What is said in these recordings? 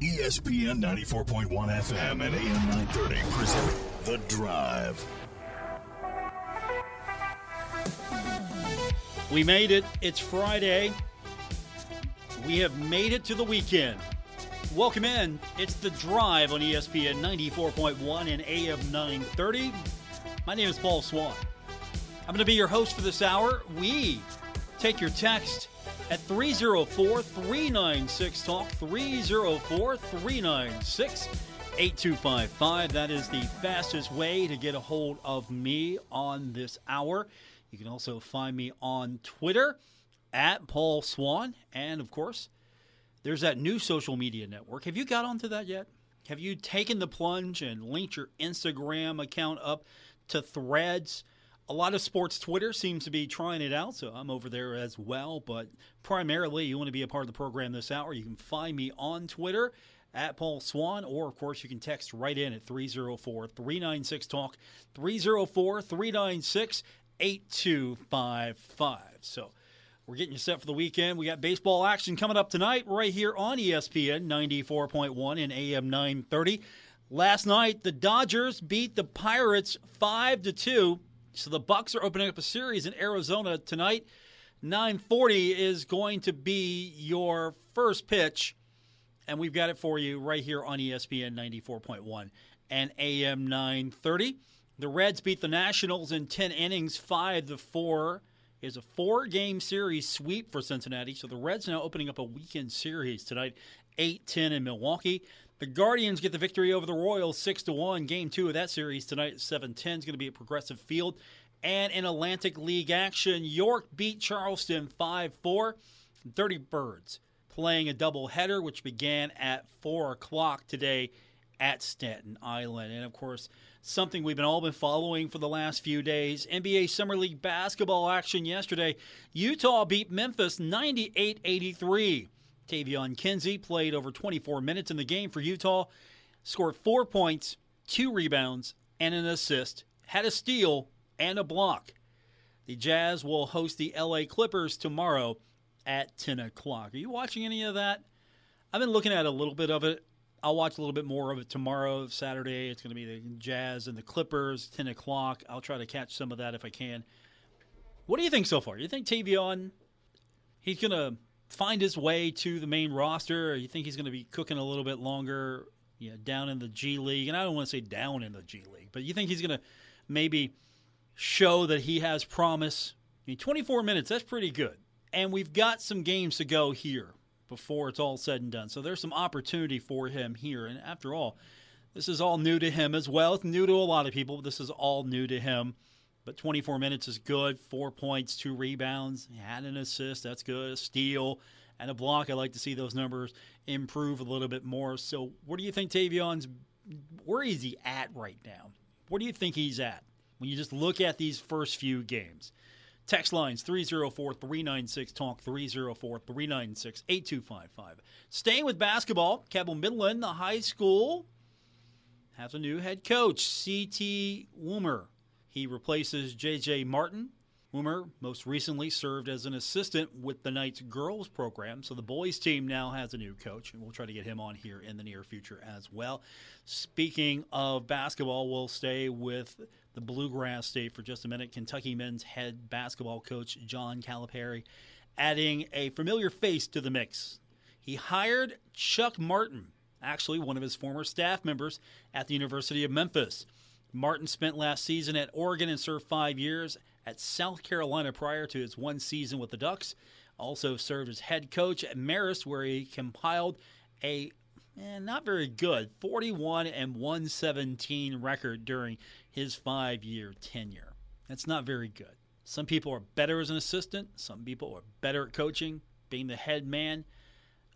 ESPN 94.1 FM and AM 930 present The Drive. We made it. It's Friday. We have made it to the weekend. Welcome in. It's The Drive on ESPN 94.1 and AM 930. My name is Paul Swann. I'm going to be your host for this hour. We take your text at 304 396 Talk, 304 396 8255. That is the fastest way to get a hold of me on this hour. You can also find me on Twitter at Paul Swann. And of course, there's that new social media network. Have you got onto that yet? Have you taken the plunge and linked your Instagram account up to threads? A lot of sports Twitter seems to be trying it out, so I'm over there as well. But primarily, you want to be a part of the program this hour, you can find me on Twitter at Paul Swann, or of course, you can text right in at 304 396 Talk, 304 396 8255. So we're getting you set for the weekend. We got baseball action coming up tonight right here on ESPN 94.1 and AM 930. Last night, the Dodgers beat the Pirates 5 to 2 so the Bucks are opening up a series in Arizona tonight. 9:40 is going to be your first pitch, and we've got it for you right here on ESPN 94.1 and AM 930. The Reds beat the Nationals in 10 innings, 5 to 4. Is a four-game series sweep for Cincinnati. So the Reds now opening up a weekend series tonight, 8-10 in Milwaukee. The Guardians get the victory over the Royals 6 to 1. Game 2 of that series tonight at 7:10 is going to be at Progressive Field. And in Atlantic League action, York beat Charleston 5-4. Dirty Birds playing a doubleheader, which began at 4 o'clock today at Staten Island. And of course, something we've been all been following for the last few days. NBA Summer League basketball action yesterday. Utah beat Memphis 98-83. Taevion Kinsey played over 24 minutes in the game for Utah, scored four points, two rebounds, and an assist, had a steal, and a block. The Jazz will host the LA Clippers tomorrow at 10 o'clock. Are you watching any of that? I've been looking at a little bit of it. I'll watch a little bit more of it tomorrow, Saturday. It's going to be the Jazz and the Clippers, 10 o'clock. I'll try to catch some of that if I can. What do you think so far? You think Taevion, he's going to find his way to the main roster? You think he's going to be cooking a little bit longer, you know, down in the G League? And I don't want to say down in the G League, but you think he's going to maybe show that he has promise? I mean, 24 minutes, that's pretty good. And we've got some games to go here before it's all said and done. So there's some opportunity for him here. And after all, this is all new to him as well. It's new to a lot of people, but this is all new to him. But 24 minutes is good. Four points, two rebounds, had an assist. That's good. A steal and a block. I like to see those numbers improve a little bit more. So, where do you think Taevion's? Where is he at right now? Where do you think he's at when you just look at these first few games? Text lines 304 396 Talk 304 396 8255. Staying with basketball, Cabell Midland, the high school, has a new head coach, C.T. Woomer. He replaces J.J. Martin. Woomer most recently served as an assistant with the Knights girls program, so the boys team now has a new coach, and we'll try to get him on here in the near future as well. Speaking of basketball, we'll stay with the Bluegrass State for just a minute. Kentucky men's head basketball coach John Calipari adding a familiar face to the mix. He hired Chuck Martin, actually one of his former staff members at the University of Memphis. Martin spent last season at Oregon and served five years at South Carolina prior to his one season with the Ducks. Also served as head coach at Marist, where he compiled a eh, not very good 41 and 117 record during his five year tenure. That's not very good. Some people are better as an assistant, some people are better at coaching, being the head man.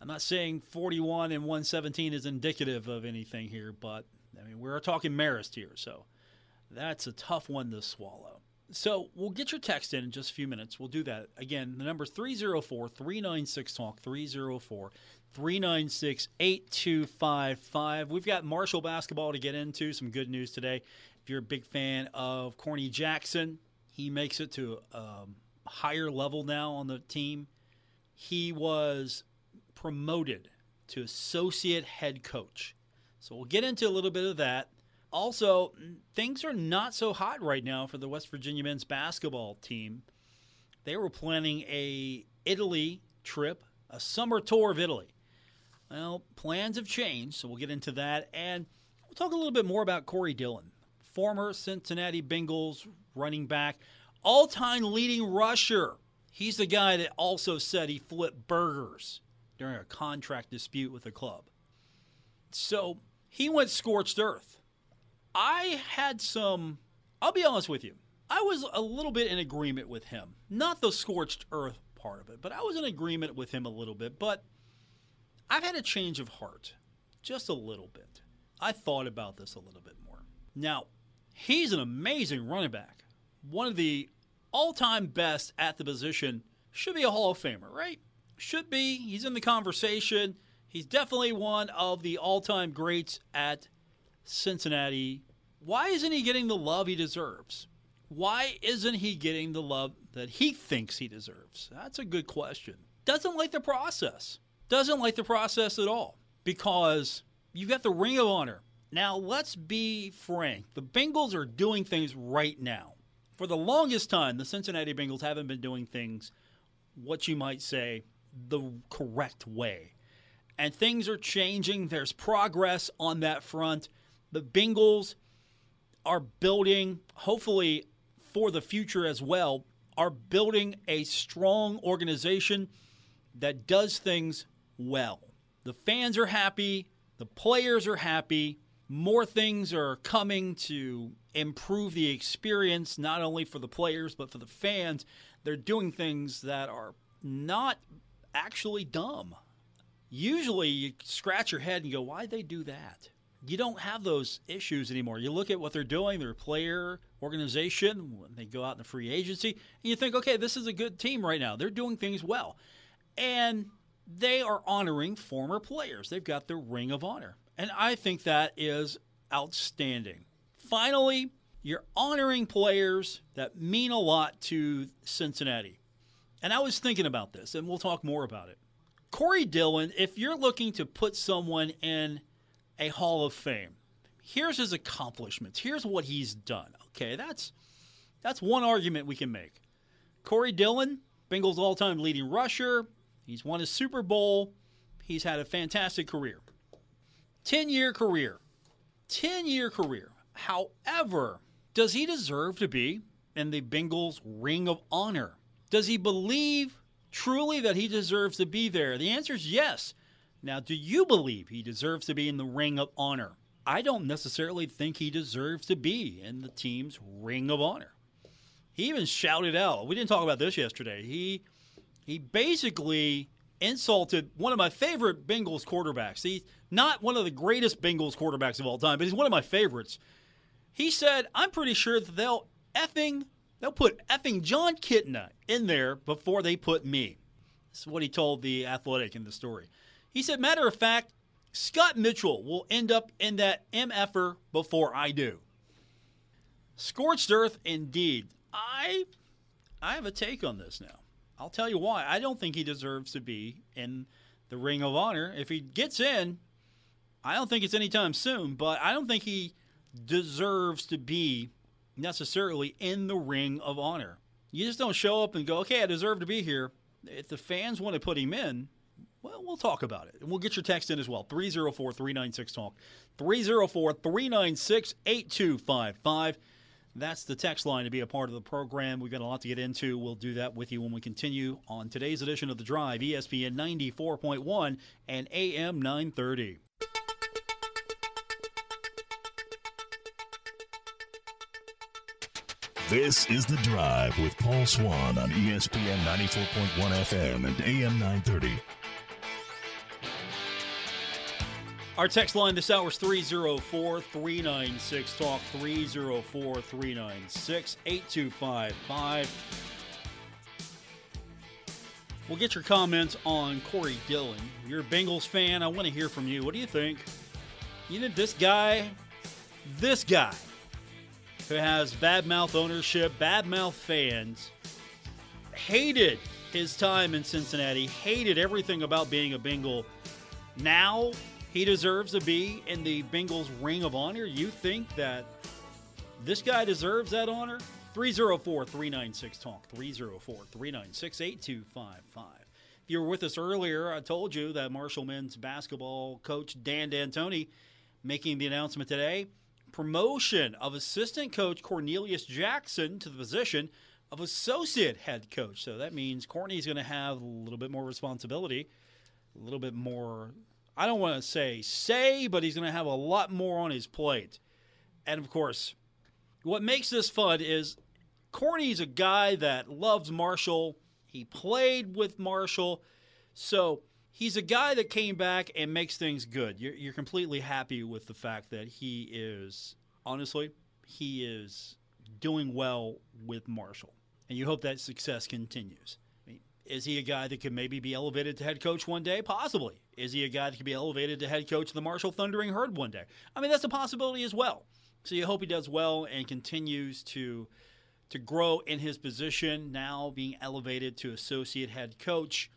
I'm not saying 41 and 117 is indicative of anything here, but I mean, we're talking Marist here, so that's a tough one to swallow. So we'll get your text in in just a few minutes. We'll do that. Again, the number is 304 396 Talk, 304 396 8255. We've got Marshall basketball to get into. Some good news today. If you're a big fan of Corny Jackson, he makes it to a um, higher level now on the team. He was promoted to associate head coach. So we'll get into a little bit of that. Also, things are not so hot right now for the West Virginia men's basketball team. They were planning a Italy trip, a summer tour of Italy. Well, plans have changed, so we'll get into that. And we'll talk a little bit more about Corey Dillon, former Cincinnati Bengals running back, all time leading rusher. He's the guy that also said he flipped burgers during a contract dispute with the club. So he went scorched earth. I had some, I'll be honest with you, I was a little bit in agreement with him. Not the scorched earth part of it, but I was in agreement with him a little bit. But I've had a change of heart, just a little bit. I thought about this a little bit more. Now, he's an amazing running back, one of the all time best at the position. Should be a Hall of Famer, right? Should be. He's in the conversation. He's definitely one of the all time greats at Cincinnati. Why isn't he getting the love he deserves? Why isn't he getting the love that he thinks he deserves? That's a good question. Doesn't like the process. Doesn't like the process at all because you've got the Ring of Honor. Now, let's be frank. The Bengals are doing things right now. For the longest time, the Cincinnati Bengals haven't been doing things, what you might say, the correct way. And things are changing. There's progress on that front. The Bengals are building, hopefully for the future as well, are building a strong organization that does things well. The fans are happy, the players are happy, more things are coming to improve the experience, not only for the players, but for the fans. They're doing things that are not actually dumb. Usually you scratch your head and go, why'd they do that? You don't have those issues anymore. You look at what they're doing, their player organization, when they go out in the free agency, and you think, okay, this is a good team right now. They're doing things well. And they are honoring former players. They've got the Ring of Honor. And I think that is outstanding. Finally, you're honoring players that mean a lot to Cincinnati. And I was thinking about this, and we'll talk more about it. Corey Dillon, if you're looking to put someone in a Hall of Fame, here's his accomplishments. Here's what he's done. Okay, that's that's one argument we can make. Corey Dillon, Bengals all-time leading rusher. He's won a Super Bowl. He's had a fantastic career. 10-year career. 10-year career. However, does he deserve to be in the Bengals Ring of Honor? Does he believe truly that he deserves to be there? The answer is yes. Now, do you believe he deserves to be in the Ring of Honor? I don't necessarily think he deserves to be in the team's Ring of Honor. He even shouted out. We didn't talk about this yesterday. He he basically insulted one of my favorite Bengals quarterbacks. He's not one of the greatest Bengals quarterbacks of all time, but he's one of my favorites. He said, "I'm pretty sure that they'll effing they'll put effing Jon Kitna in there before they put me." This is what he told the Athletic in the story. He said, "Matter of fact, Scott Mitchell will end up in that MFer before I do." Scorched earth indeed. I I have a take on this now. I'll tell you why. I don't think he deserves to be in the Ring of Honor. If he gets in, I don't think it's anytime soon, but I don't think he deserves to be necessarily in the Ring of Honor. You just don't show up and go, okay, I deserve to be here. If the fans want to put him in, well, we'll talk about it. And we'll get your text in as well 304 396 Talk. 304 396 8255. That's the text line to be a part of the program. We've got a lot to get into. We'll do that with you when we continue on today's edition of The Drive, ESPN 94.1 and AM 930. This is The Drive with Paul Swann on ESPN 94.1 FM and AM 930. Our text line this hour is 304 396 Talk 304 396 8255. We'll get your comments on Corey Dillon. You're a Bengals fan. I want to hear from you. What do you think? You know, this guy, this guy who has bad mouth ownership, bad mouth fans, hated his time in Cincinnati, hated everything about being a Bengal now he deserves to be in the Bengals Ring of Honor. You think that this guy deserves that honor? 304 396 Talk, 304 396 8255. If you were with us earlier, I told you that Marshall men's basketball coach Dan D'Antoni making the announcement today promotion of assistant coach Cornelius Jackson to the position of associate head coach. So that means Courtney's going to have a little bit more responsibility, a little bit more, I don't want to say say, but he's going to have a lot more on his plate. And of course, what makes this fun is Corney's a guy that loves Marshall. He played with Marshall. So he's a guy that came back and makes things good. You're, you're completely happy with the fact that he is, honestly, he is doing well with Marshall. And you hope that success continues. I mean, is he a guy that could maybe be elevated to head coach one day? Possibly. Is he a guy that could be elevated to head coach of the Marshall Thundering Herd one day? I mean, that's a possibility as well. So you hope he does well and continues to to grow in his position, now being elevated to associate head coach.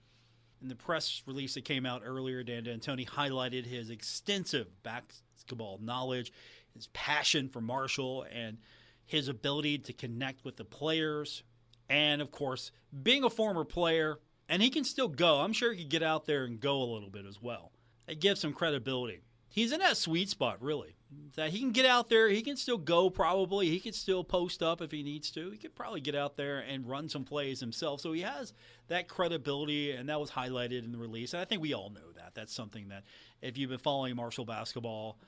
In the press release that came out earlier, Dan D'Antoni highlighted his extensive basketball knowledge, his passion for Marshall, and his ability to connect with the players. And of course, being a former player, and he can still go. I'm sure he could get out there and go a little bit as well. It gives him credibility. He's in that sweet spot, really. That he can get out there, he can still go probably. He can still post up if he needs to. He could probably get out there and run some plays himself. So he has that credibility, and that was highlighted in the release. And I think we all know that. That's something that if you've been following Marshall basketball,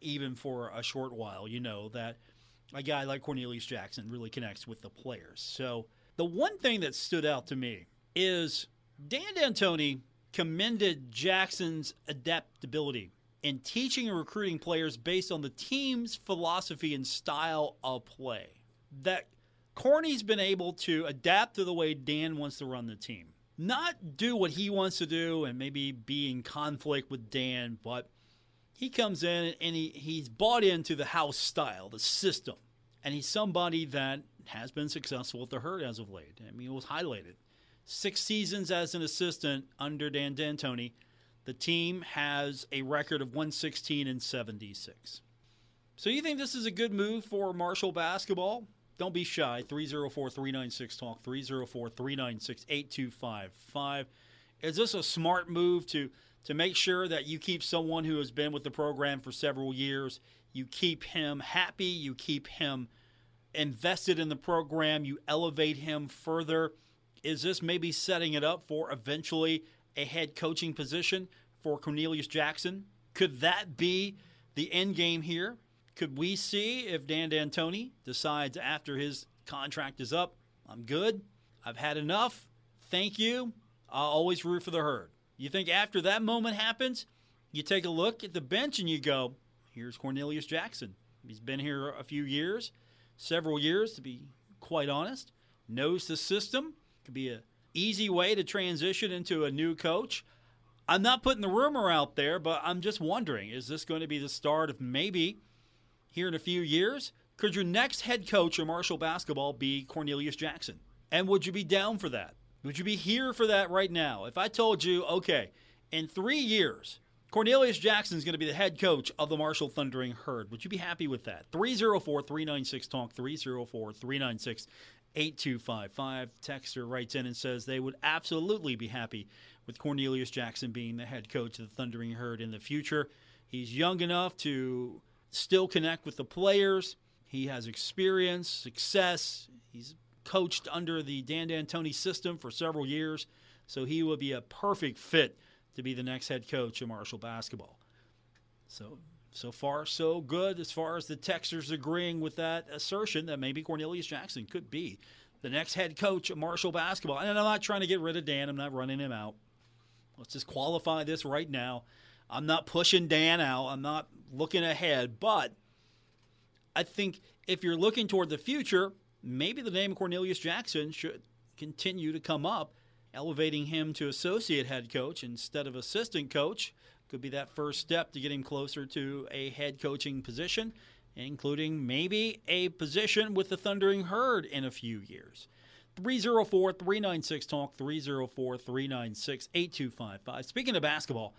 even for a short while, you know that a guy like Cornelius Jackson really connects with the players. So the one thing that stood out to me is Dan D'Antoni commended Jackson's adaptability in teaching and recruiting players based on the team's philosophy and style of play. That Corny's been able to adapt to the way Dan wants to run the team. Not do what he wants to do and maybe be in conflict with Dan, but he comes in and he, he's bought into the house style, the system. And he's somebody that has been successful with the herd as of late. I mean, it was highlighted. Six seasons as an assistant under Dan D'Antoni the team has a record of 116 and 76. So you think this is a good move for Marshall basketball? Don't be shy. 304 396 Talk, 304 396 8255. Is this a smart move to, to make sure that you keep someone who has been with the program for several years? You keep him happy, you keep him invested in the program, you elevate him further. Is this maybe setting it up for eventually a head coaching position for Cornelius Jackson? Could that be the end game here? Could we see if Dan D'Antoni decides after his contract is up, I'm good, I've had enough, thank you, I'll always root for the herd? You think after that moment happens, you take a look at the bench and you go, here's Cornelius Jackson. He's been here a few years, several years to be quite honest, knows the system, could be a easy way to transition into a new coach. I'm not putting the rumor out there, but I'm just wondering is this going to be the start of maybe here in a few years? Could your next head coach of Marshall basketball be Cornelius Jackson? And would you be down for that? Would you be here for that right now? If I told you, okay, in three years, Cornelius Jackson is going to be the head coach of the Marshall Thundering Herd. Would you be happy with that? 304 396 Talk, 304 396 8255. Texter writes in and says they would absolutely be happy with Cornelius Jackson being the head coach of the Thundering Herd in the future. He's young enough to still connect with the players. He has experience, success. He's coached under the Dan D'Antoni system for several years, so he would be a perfect fit to be the next head coach of Marshall basketball. So so far, so good as far as the Texers agreeing with that assertion that maybe Cornelius Jackson could be the next head coach of Marshall basketball. And I'm not trying to get rid of Dan, I'm not running him out. Let's just qualify this right now. I'm not pushing Dan out, I'm not looking ahead, but I think if you're looking toward the future, maybe the name Cornelius Jackson should continue to come up, elevating him to associate head coach instead of assistant coach could be that first step to get him closer to a head coaching position, including maybe a position with the Thundering Herd in a few years. 304 396 Talk, 304 396 8255. Speaking of basketball,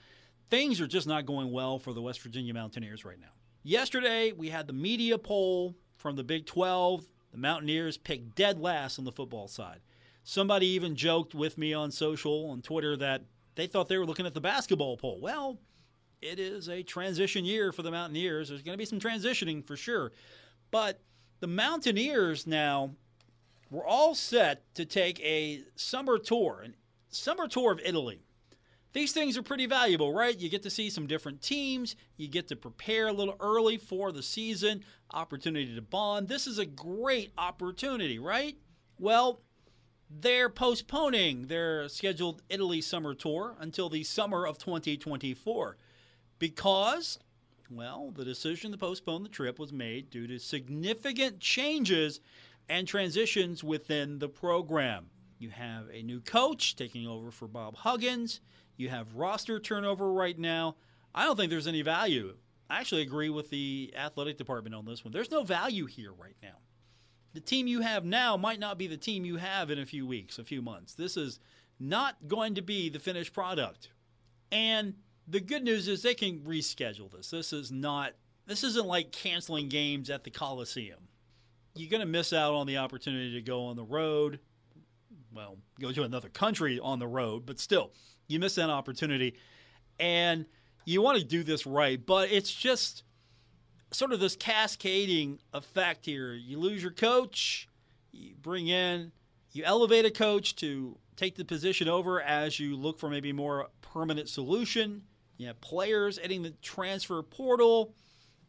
things are just not going well for the West Virginia Mountaineers right now. Yesterday, we had the media poll from the Big 12. The Mountaineers picked dead last on the football side. Somebody even joked with me on social, on Twitter, that they thought they were looking at the basketball poll. Well, it is a transition year for the Mountaineers. There's going to be some transitioning for sure. But the Mountaineers now were all set to take a summer tour, a summer tour of Italy. These things are pretty valuable, right? You get to see some different teams. You get to prepare a little early for the season, opportunity to bond. This is a great opportunity, right? Well, they're postponing their scheduled Italy summer tour until the summer of 2024 because, well, the decision to postpone the trip was made due to significant changes and transitions within the program. You have a new coach taking over for Bob Huggins. You have roster turnover right now. I don't think there's any value. I actually agree with the athletic department on this one. There's no value here right now. The team you have now might not be the team you have in a few weeks, a few months. This is not going to be the finished product. And the good news is they can reschedule this. This is not this isn't like canceling games at the Coliseum. You're going to miss out on the opportunity to go on the road. Well, go to another country on the road, but still, you miss that opportunity. And you want to do this right, but it's just sort of this cascading effect here. You lose your coach, you bring in, you elevate a coach to take the position over as you look for maybe more permanent solution. You have players hitting the transfer portal.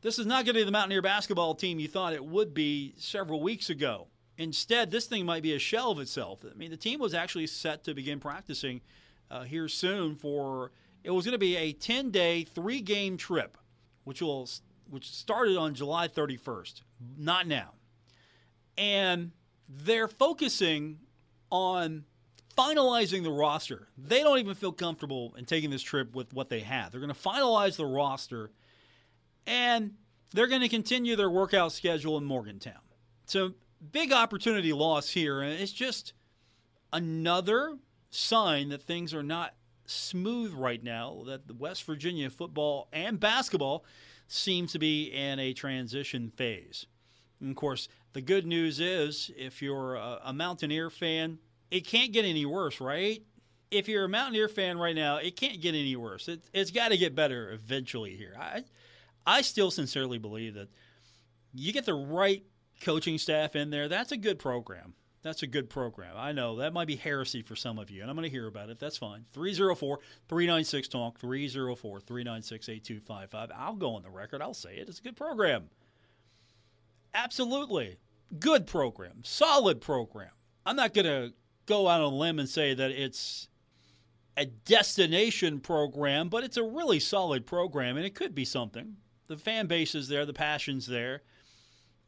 This is not going to be the Mountaineer basketball team you thought it would be several weeks ago. Instead, this thing might be a shell of itself. I mean, the team was actually set to begin practicing uh, here soon for it was going to be a 10-day, three-game trip, which will which started on July 31st. Not now, and they're focusing on finalizing the roster. They don't even feel comfortable in taking this trip with what they have. They're going to finalize the roster and they're going to continue their workout schedule in Morgantown. So, big opportunity loss here. And it's just another sign that things are not smooth right now, that West Virginia football and basketball seems to be in a transition phase. And of course, the good news is if you're a, a Mountaineer fan, it can't get any worse, right? If you're a Mountaineer fan right now, it can't get any worse. It, has got to get better eventually here. I, I still sincerely believe that you get the right coaching staff in there. That's a good program. That's a good program. I know that might be heresy for some of you, and I'm going to hear about it. That's fine. 304 396 Talk, 304 396 8255. I'll go on the record. I'll say it. It's a good program. Absolutely. Good program. Solid program. I'm not going to go out on a limb and say that it's a destination program, but it's a really solid program, and it could be something. The fan base is there, the passion's there,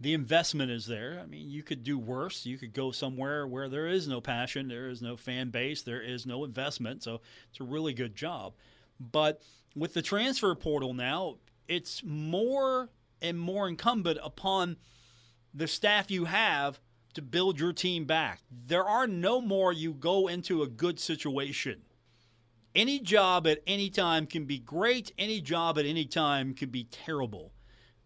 the investment is there. I mean, you could do worse. You could go somewhere where there is no passion, there is no fan base, there is no investment. So it's a really good job. But with the transfer portal now, it's more and more incumbent upon the staff you have to build your team back. There are no more you go into a good situation. Any job at any time can be great, any job at any time can be terrible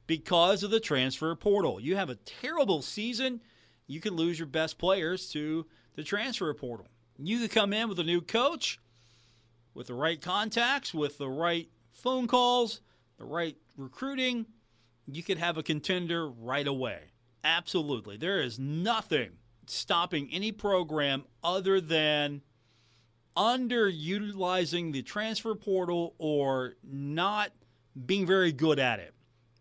because of the transfer portal. You have a terrible season, you can lose your best players to the transfer portal. You could come in with a new coach, with the right contacts, with the right phone calls, the right recruiting, you could have a contender right away. Absolutely. There is nothing stopping any program other than underutilizing the transfer portal or not being very good at it.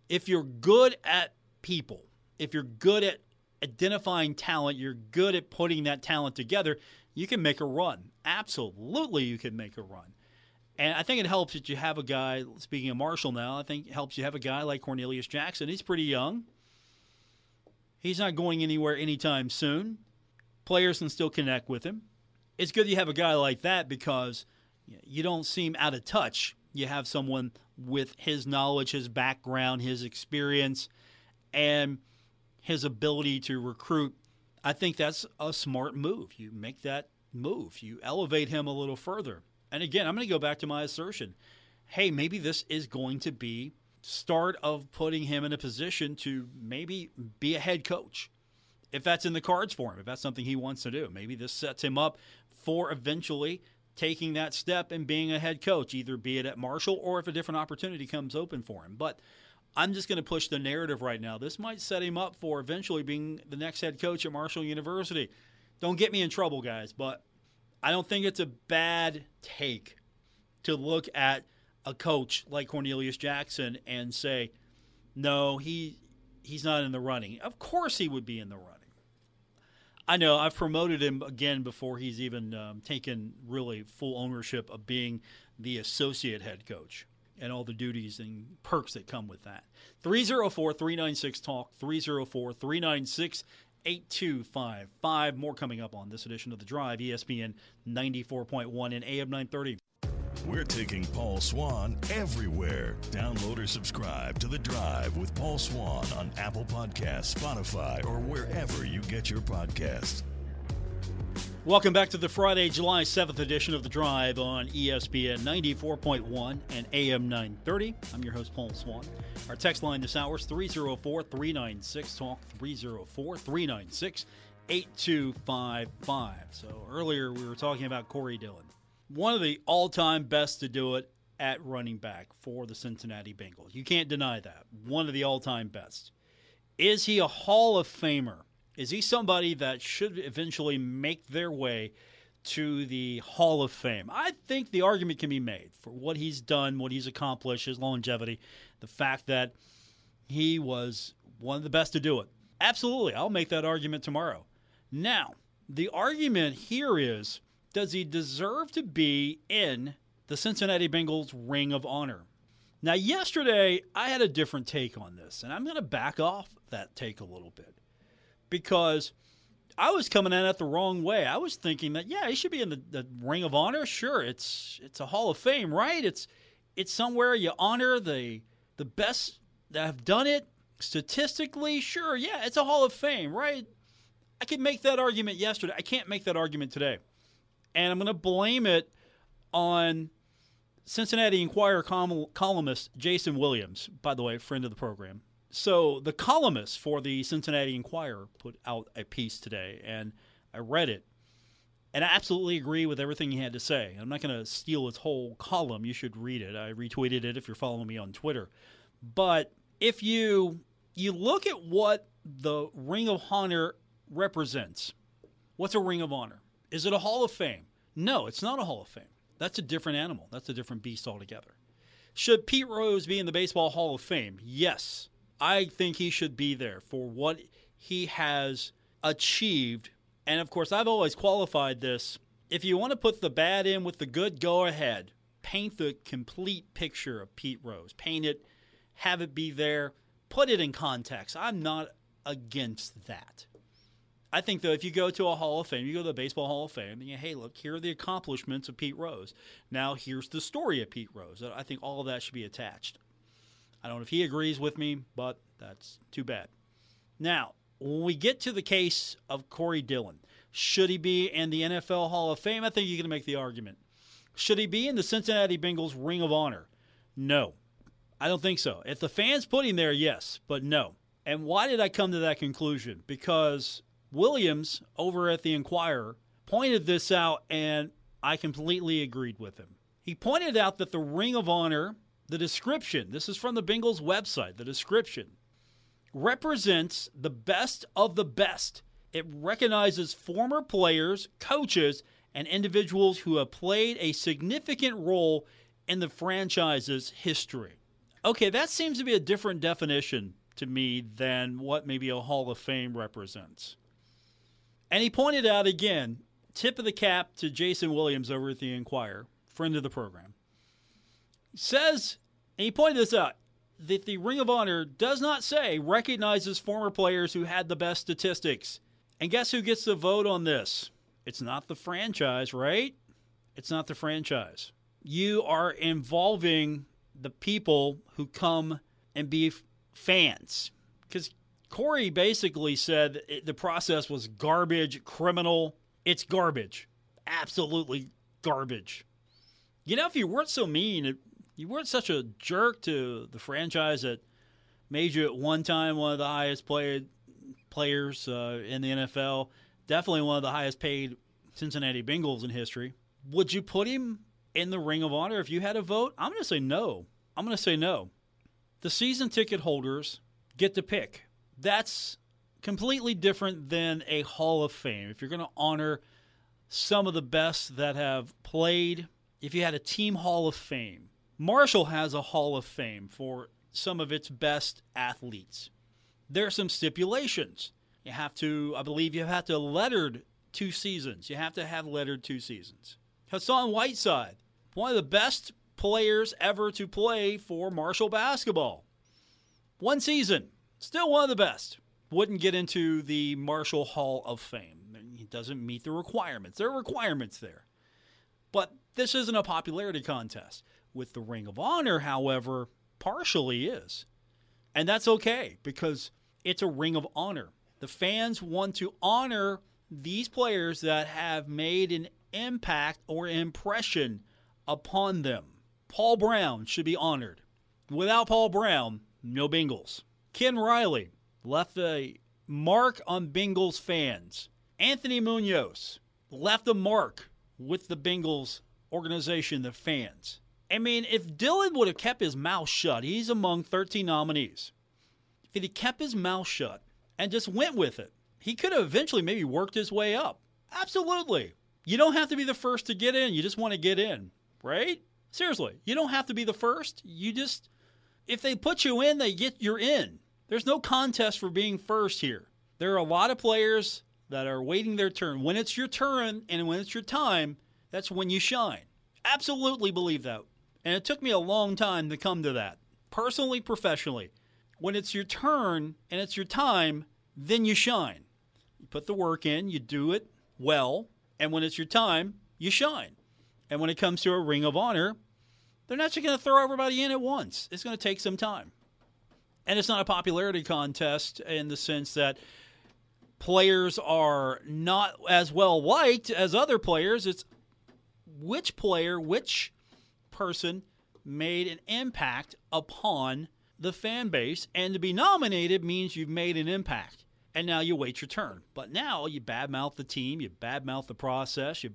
If you're good at people, if you're good at identifying talent, you're good at putting that talent together, you can make a run. Absolutely, you can make a run. And I think it helps that you have a guy, speaking of Marshall now, I think it helps you have a guy like Cornelius Jackson. He's pretty young. He's not going anywhere anytime soon. Players can still connect with him. It's good you have a guy like that because you don't seem out of touch. You have someone with his knowledge, his background, his experience, and his ability to recruit. I think that's a smart move. You make that move, you elevate him a little further. And again, I'm going to go back to my assertion. hey, maybe this is going to be start of putting him in a position to maybe be a head coach. If that's in the cards for him, if that's something he wants to do, maybe this sets him up for eventually taking that step and being a head coach, either be it at Marshall or if a different opportunity comes open for him. But I'm just going to push the narrative right now. This might set him up for eventually being the next head coach at Marshall University. Don't get me in trouble, guys, but I don't think it's a bad take to look at a coach like Cornelius Jackson and say, no, he he's not in the running. Of course, he would be in the running. I know I've promoted him again before he's even um, taken really full ownership of being the associate head coach and all the duties and perks that come with that. 304 396 Talk, 304 396 8255. More coming up on this edition of The Drive, ESPN 94.1 and AM 930. We're taking Paul Swann everywhere. Download or subscribe to The Drive with Paul Swann on Apple Podcasts, Spotify, or wherever you get your podcasts. Welcome back to the Friday, July 7th edition of The Drive on ESPN 94.1 and AM 930. I'm your host, Paul Swann. Our text line this hour is 304 396 Talk 304 396 8255. So earlier we were talking about Corey Dillon one of the all time best to do it at running back for the Cincinnati Bengals. You can't deny that. One of the all time best. Is he a Hall of Famer? Is he somebody that should eventually make their way to the Hall of Fame? I think the argument can be made for what he's done, what he's accomplished, his longevity, the fact that he was one of the best to do it. Absolutely. I'll make that argument tomorrow. Now, the argument here is does he deserve to be in the Cincinnati Bengals Ring of Honor? Now, yesterday, I had a different take on this, and I'm going to back off that take a little bit because I was coming at it the wrong way. I was thinking that, yeah, he should be in the, the Ring of Honor. Sure, it's it's a Hall of Fame, right? It's it's somewhere you honor the the best that have done it statistically. Sure, yeah, it's a Hall of Fame, right? I could make that argument yesterday. I can't make that argument today and I'm going to blame it on Cincinnati Enquirer columnist Jason Williams, by the way, friend of the program. So, the columnist for the Cincinnati Enquirer put out a piece today, and I read it, and I absolutely agree with everything he had to say. I'm not going to steal his whole column. You should read it. I retweeted it if you're following me on Twitter. But if you you look at what the Ring of Honor represents, what's a Ring of Honor? Is it a Hall of Fame? No, it's not a Hall of Fame. That's a different animal. That's a different beast altogether. Should Pete Rose be in the Baseball Hall of Fame? Yes. I think he should be there for what he has achieved. And of course, I've always qualified this. If you want to put the bad in with the good, go ahead. Paint the complete picture of Pete Rose. Paint it, have it be there, put it in context. I'm not against that. I think though, if you go to a Hall of Fame, you go to the Baseball Hall of Fame, and you hey, look, here are the accomplishments of Pete Rose. Now here's the story of Pete Rose. I think all of that should be attached. I don't know if he agrees with me, but that's too bad. Now, when we get to the case of Corey Dillon, should he be in the NFL Hall of Fame? I think you can make the argument. Should he be in the Cincinnati Bengals Ring of Honor? No, I don't think so. If the fans put him there, yes, but no. And why did I come to that conclusion? Because Williams over at the Enquirer pointed this out, and I completely agreed with him. He pointed out that the Ring of Honor, the description, this is from the Bengals website, the description, represents the best of the best. It recognizes former players, coaches, and individuals who have played a significant role in the franchise's history. Okay, that seems to be a different definition to me than what maybe a Hall of Fame represents. And he pointed out again, tip of the cap to Jason Williams over at the Enquirer, friend of the program. He says, and he pointed this out, that the Ring of Honor does not say recognizes former players who had the best statistics. And guess who gets the vote on this? It's not the franchise, right? It's not the franchise. You are involving the people who come and be fans. Because Corey basically said the process was garbage, criminal. It's garbage. Absolutely garbage. You know, if you weren't so mean You weren't such a jerk to the franchise that made you at one time one of the highest played players uh, in the NFL. Definitely one of the highest paid Cincinnati Bengals in history. Would you put him in the Ring of Honor if you had a vote? I'm going to say no. I'm going to say no. The season ticket holders get to pick. That's completely different than a Hall of Fame. If you're going to honor some of the best that have played, if you had a team Hall of Fame, Marshall has a Hall of Fame for some of its best athletes. There are some stipulations. You have to, I believe, you have to lettered two seasons. You have to have lettered two seasons. Hassan Whiteside, one of the best players ever to play for Marshall basketball. One season, still one of the best. Wouldn't get into the Marshall Hall of Fame. He doesn't meet the requirements. There are requirements there. But this isn't a popularity contest. With the Ring of Honor, however, partially is. And that's okay because it's a Ring of Honor. The fans want to honor these players that have made an impact or impression upon them. Paul Brown should be honored. Without Paul Brown, no Bengals. Ken Riley left a mark on Bengals fans. Anthony Munoz left a mark with the Bengals organization, the fans. I mean, if Dillon would have kept his mouth shut, he's among 13 nominees. If he kept his mouth shut and just went with it, he could have eventually maybe worked his way up. Absolutely. You don't have to be the first to get in. You just want to get in, right? Seriously, you don't have to be the first. You just, if they put you in, they get you're in. There's no contest for being first here. There are a lot of players that are waiting their turn. When it's your turn and when it's your time, that's when you shine. Absolutely believe that. And it took me a long time to come to that, personally, professionally. When it's your turn and it's your time, then you shine. You put the work in, you do it well, and when it's your time, you shine. And when it comes to a ring of honor, they're not just going to throw everybody in at once. It's going to take some time. And it's not a popularity contest in the sense that players are not as well liked as other players. It's which player, which person made an impact upon the fan base. And to be nominated means you've made an impact. And now you wait your turn. But now you badmouth the team, you badmouth the process, you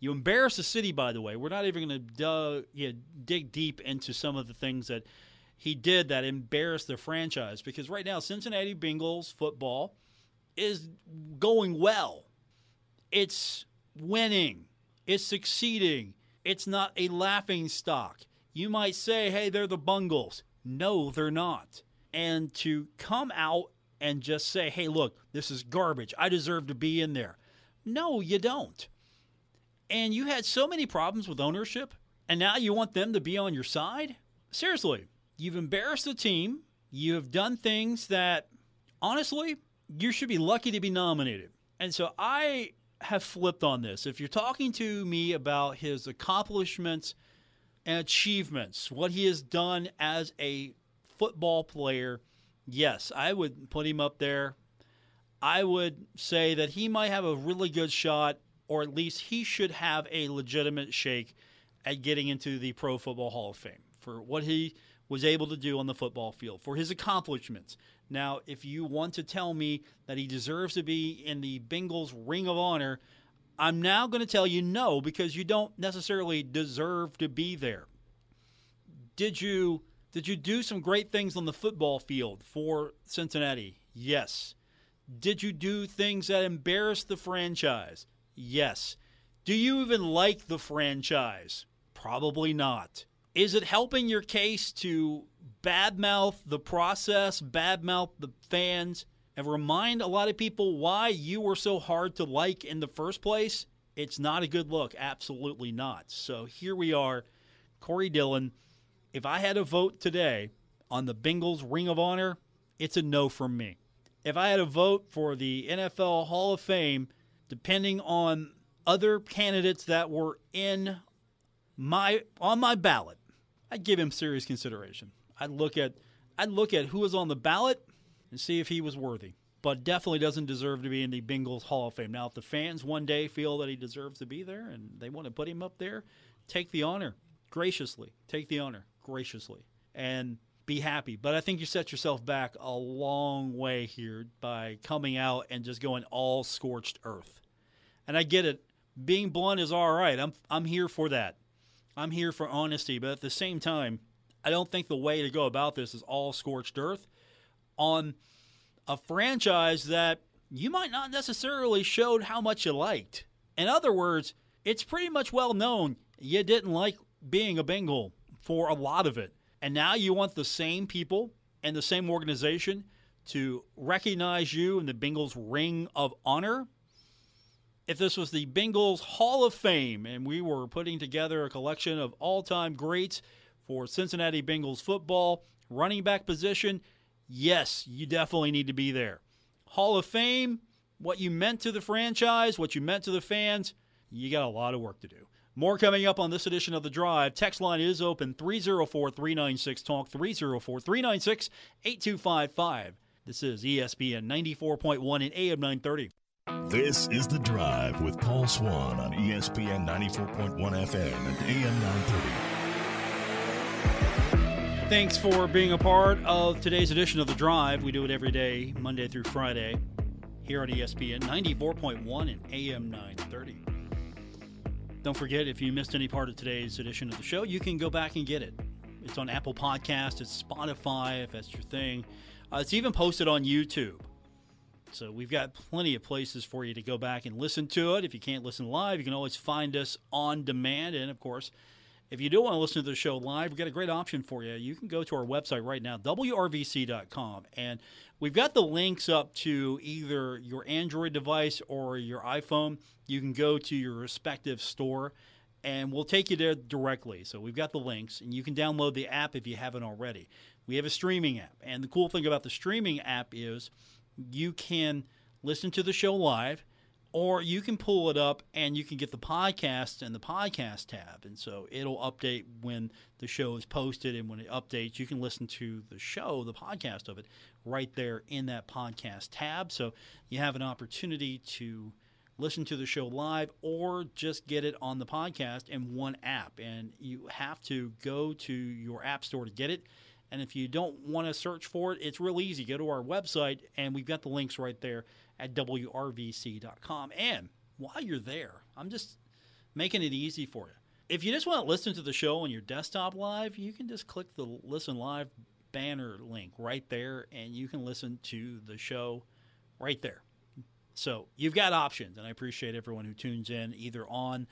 you embarrass the city. By the way, we're not even going to dig deep into some of the things that he did that embarrassed the franchise because right now Cincinnati Bengals football is going well. It's winning. It's succeeding. It's not a laughing stock. You might say, hey, they're the Bungles. No, they're not. And to come out and just say, hey, look, this is garbage. I deserve to be in there. No, you don't. And you had so many problems with ownership, and now you want them to be on your side? Seriously, you've embarrassed the team. You have done things that, honestly, you should be lucky to be nominated. And so I have flipped on this. If you're talking to me about his accomplishments and achievements, what he has done as a football player, yes, I would put him up there. I would say that he might have a really good shot, or at least he should have a legitimate shake at getting into the Pro Football Hall of Fame for what he was able to do on the football field, for his accomplishments. Now, if you want to tell me that he deserves to be in the Bengals Ring of Honor, I'm now going to tell you no because you don't necessarily deserve to be there. Did you did you do some great things on the football field for Cincinnati? Yes. Did you do things that embarrassed the franchise? Yes. Do you even like the franchise? Probably not. Is it helping your case to badmouth the process, badmouth the fans, and remind a lot of people why you were so hard to like in the first place? It's not a good look. Absolutely not. So here we are, Corey Dillon. If I had a vote today on the Bengals Ring of Honor, it's a no from me. If I had a vote for the NFL Hall of Fame, depending on other candidates that were in my on my ballot, I'd give him serious consideration. I'd look at I'd look at who was on the ballot and see if he was worthy. But definitely doesn't deserve to be in the Bengals Hall of Fame. Now, if the fans one day feel that he deserves to be there and they want to put him up there, take the honor graciously. Take the honor graciously and be happy. But I think you set yourself back a long way here by coming out and just going all scorched earth. And I get it. Being blunt is all right. I'm I'm here for that. I'm here for honesty, but at the same time, I don't think the way to go about this is all scorched earth on a franchise that you might not necessarily showed how much you liked. In other words, it's pretty much well known you didn't like being a Bengal for a lot of it. And now you want the same people and the same organization to recognize you in the Bengals Ring of Honor. If this was the Bengals Hall of Fame and we were putting together a collection of all time greats for Cincinnati Bengals football, running back position, yes, you definitely need to be there. Hall of Fame, what you meant to the franchise, what you meant to the fans, you got a lot of work to do. More coming up on this edition of The Drive. Text line is open 304 396 Talk, 304 396 8255. This is ESPN 94.1 and AM 930. This is The Drive with Paul Swann on ESPN 94.1 FM and AM 930. Thanks for being a part of today's edition of The Drive. We do it every day, Monday through Friday, here on ESPN 94.1 and AM 930. Don't forget, if you missed any part of today's edition of the show, you can go back and get it. It's on Apple Podcast, it's Spotify, if that's your thing. Uh, it's even posted on YouTube. So we've got plenty of places for you to go back and listen to it. If you can't listen live, you can always find us on demand. And of course, if you do want to listen to the show live, we've got a great option for you. You can go to our website right now, wrvc.com, and we've got the links up to either your Android device or your iPhone. You can go to your respective store, and we'll take you there directly. So we've got the links, and you can download the app if you haven't already. We have a streaming app, and the cool thing about the streaming app is you can listen to the show live or you can pull it up and you can get the podcast and the podcast tab. And so it'll update when the show is posted and when it updates you can listen to the show the podcast of it right there in that podcast tab. So you have an opportunity to listen to the show live or just get it on the podcast in one app. And you have to go to your app store to get it and if you don't want to search for it it's real easy go to our website and we've got the links right there at WRVC.com. And while you're there, I'm just making it easy for you. If you just want to listen to the show on your desktop live, you can just click the Listen Live banner link right there, and you can listen to the show right there. So you've got options, and I appreciate everyone who tunes in either on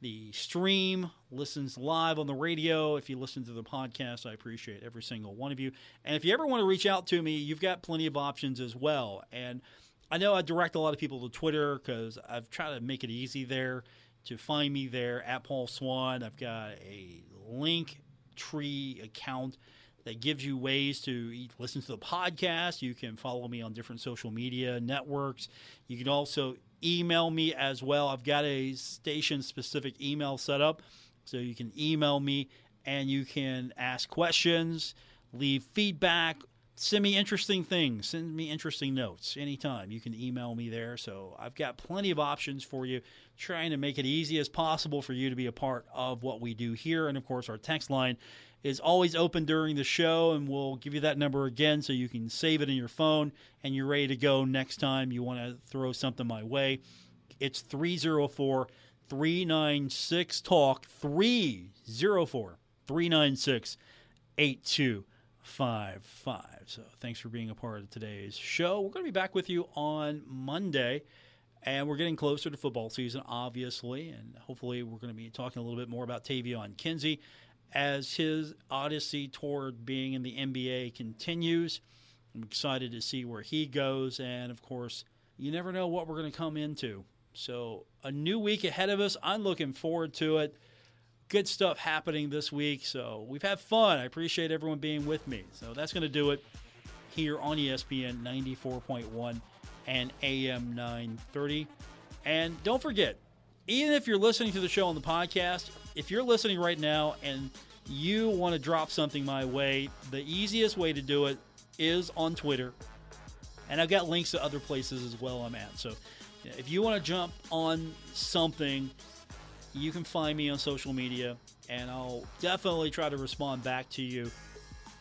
the stream, listens live on the radio. If you listen to the podcast, I appreciate every single one of you. And if you ever want to reach out to me, you've got plenty of options as well. And I know I direct a lot of people to Twitter because I've tried to make it easy there to find me there at Paul Swann. I've got a link tree account that gives you ways to listen to the podcast. You can follow me on different social media networks. You can also email me as well. I've got a station specific email set up so you can email me and you can ask questions, leave feedback, send me interesting things, send me interesting notes anytime. You can email me there. So I've got plenty of options for you, trying to make it easy as possible for you to be a part of what we do here. And of course, our text line is always open during the show, and we'll give you that number again so you can save it in your phone and you're ready to go next time you want to throw something my way. It's 304 396 Talk 304 396 8255. So thanks for being a part of today's show. We're going to be back with you on Monday. And we're getting closer to football season, obviously, and hopefully we're going to be talking a little bit more about Taevion Kinsey as his odyssey toward being in the NBA continues. I'm excited to see where he goes, and of course, you never know what we're going to come into. So, a new week ahead of us. I'm looking forward to it. Good stuff happening this week. So, we've had fun. I appreciate everyone being with me. So, that's going to do it here on ESPN 94.1 and AM 930. And don't forget, even if you're listening to the show on the podcast, if you're listening right now and you want to drop something my way, the easiest way to do it is on Twitter. And I've got links to other places as well I'm at. So if you want to jump on something, you can find me on social media and I'll definitely try to respond back to you.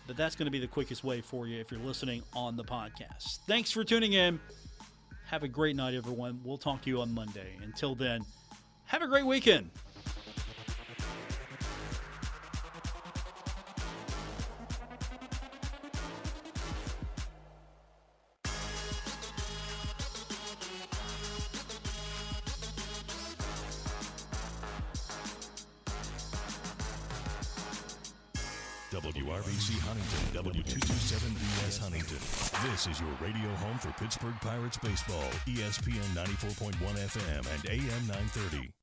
But that's going to be the quickest way for you if you're listening on the podcast. Thanks for tuning in. Have a great night, everyone. We'll talk to you on Monday. Until then, have a great weekend. Pittsburgh Pirates baseball, ESPN 94.1 FM and AM 930.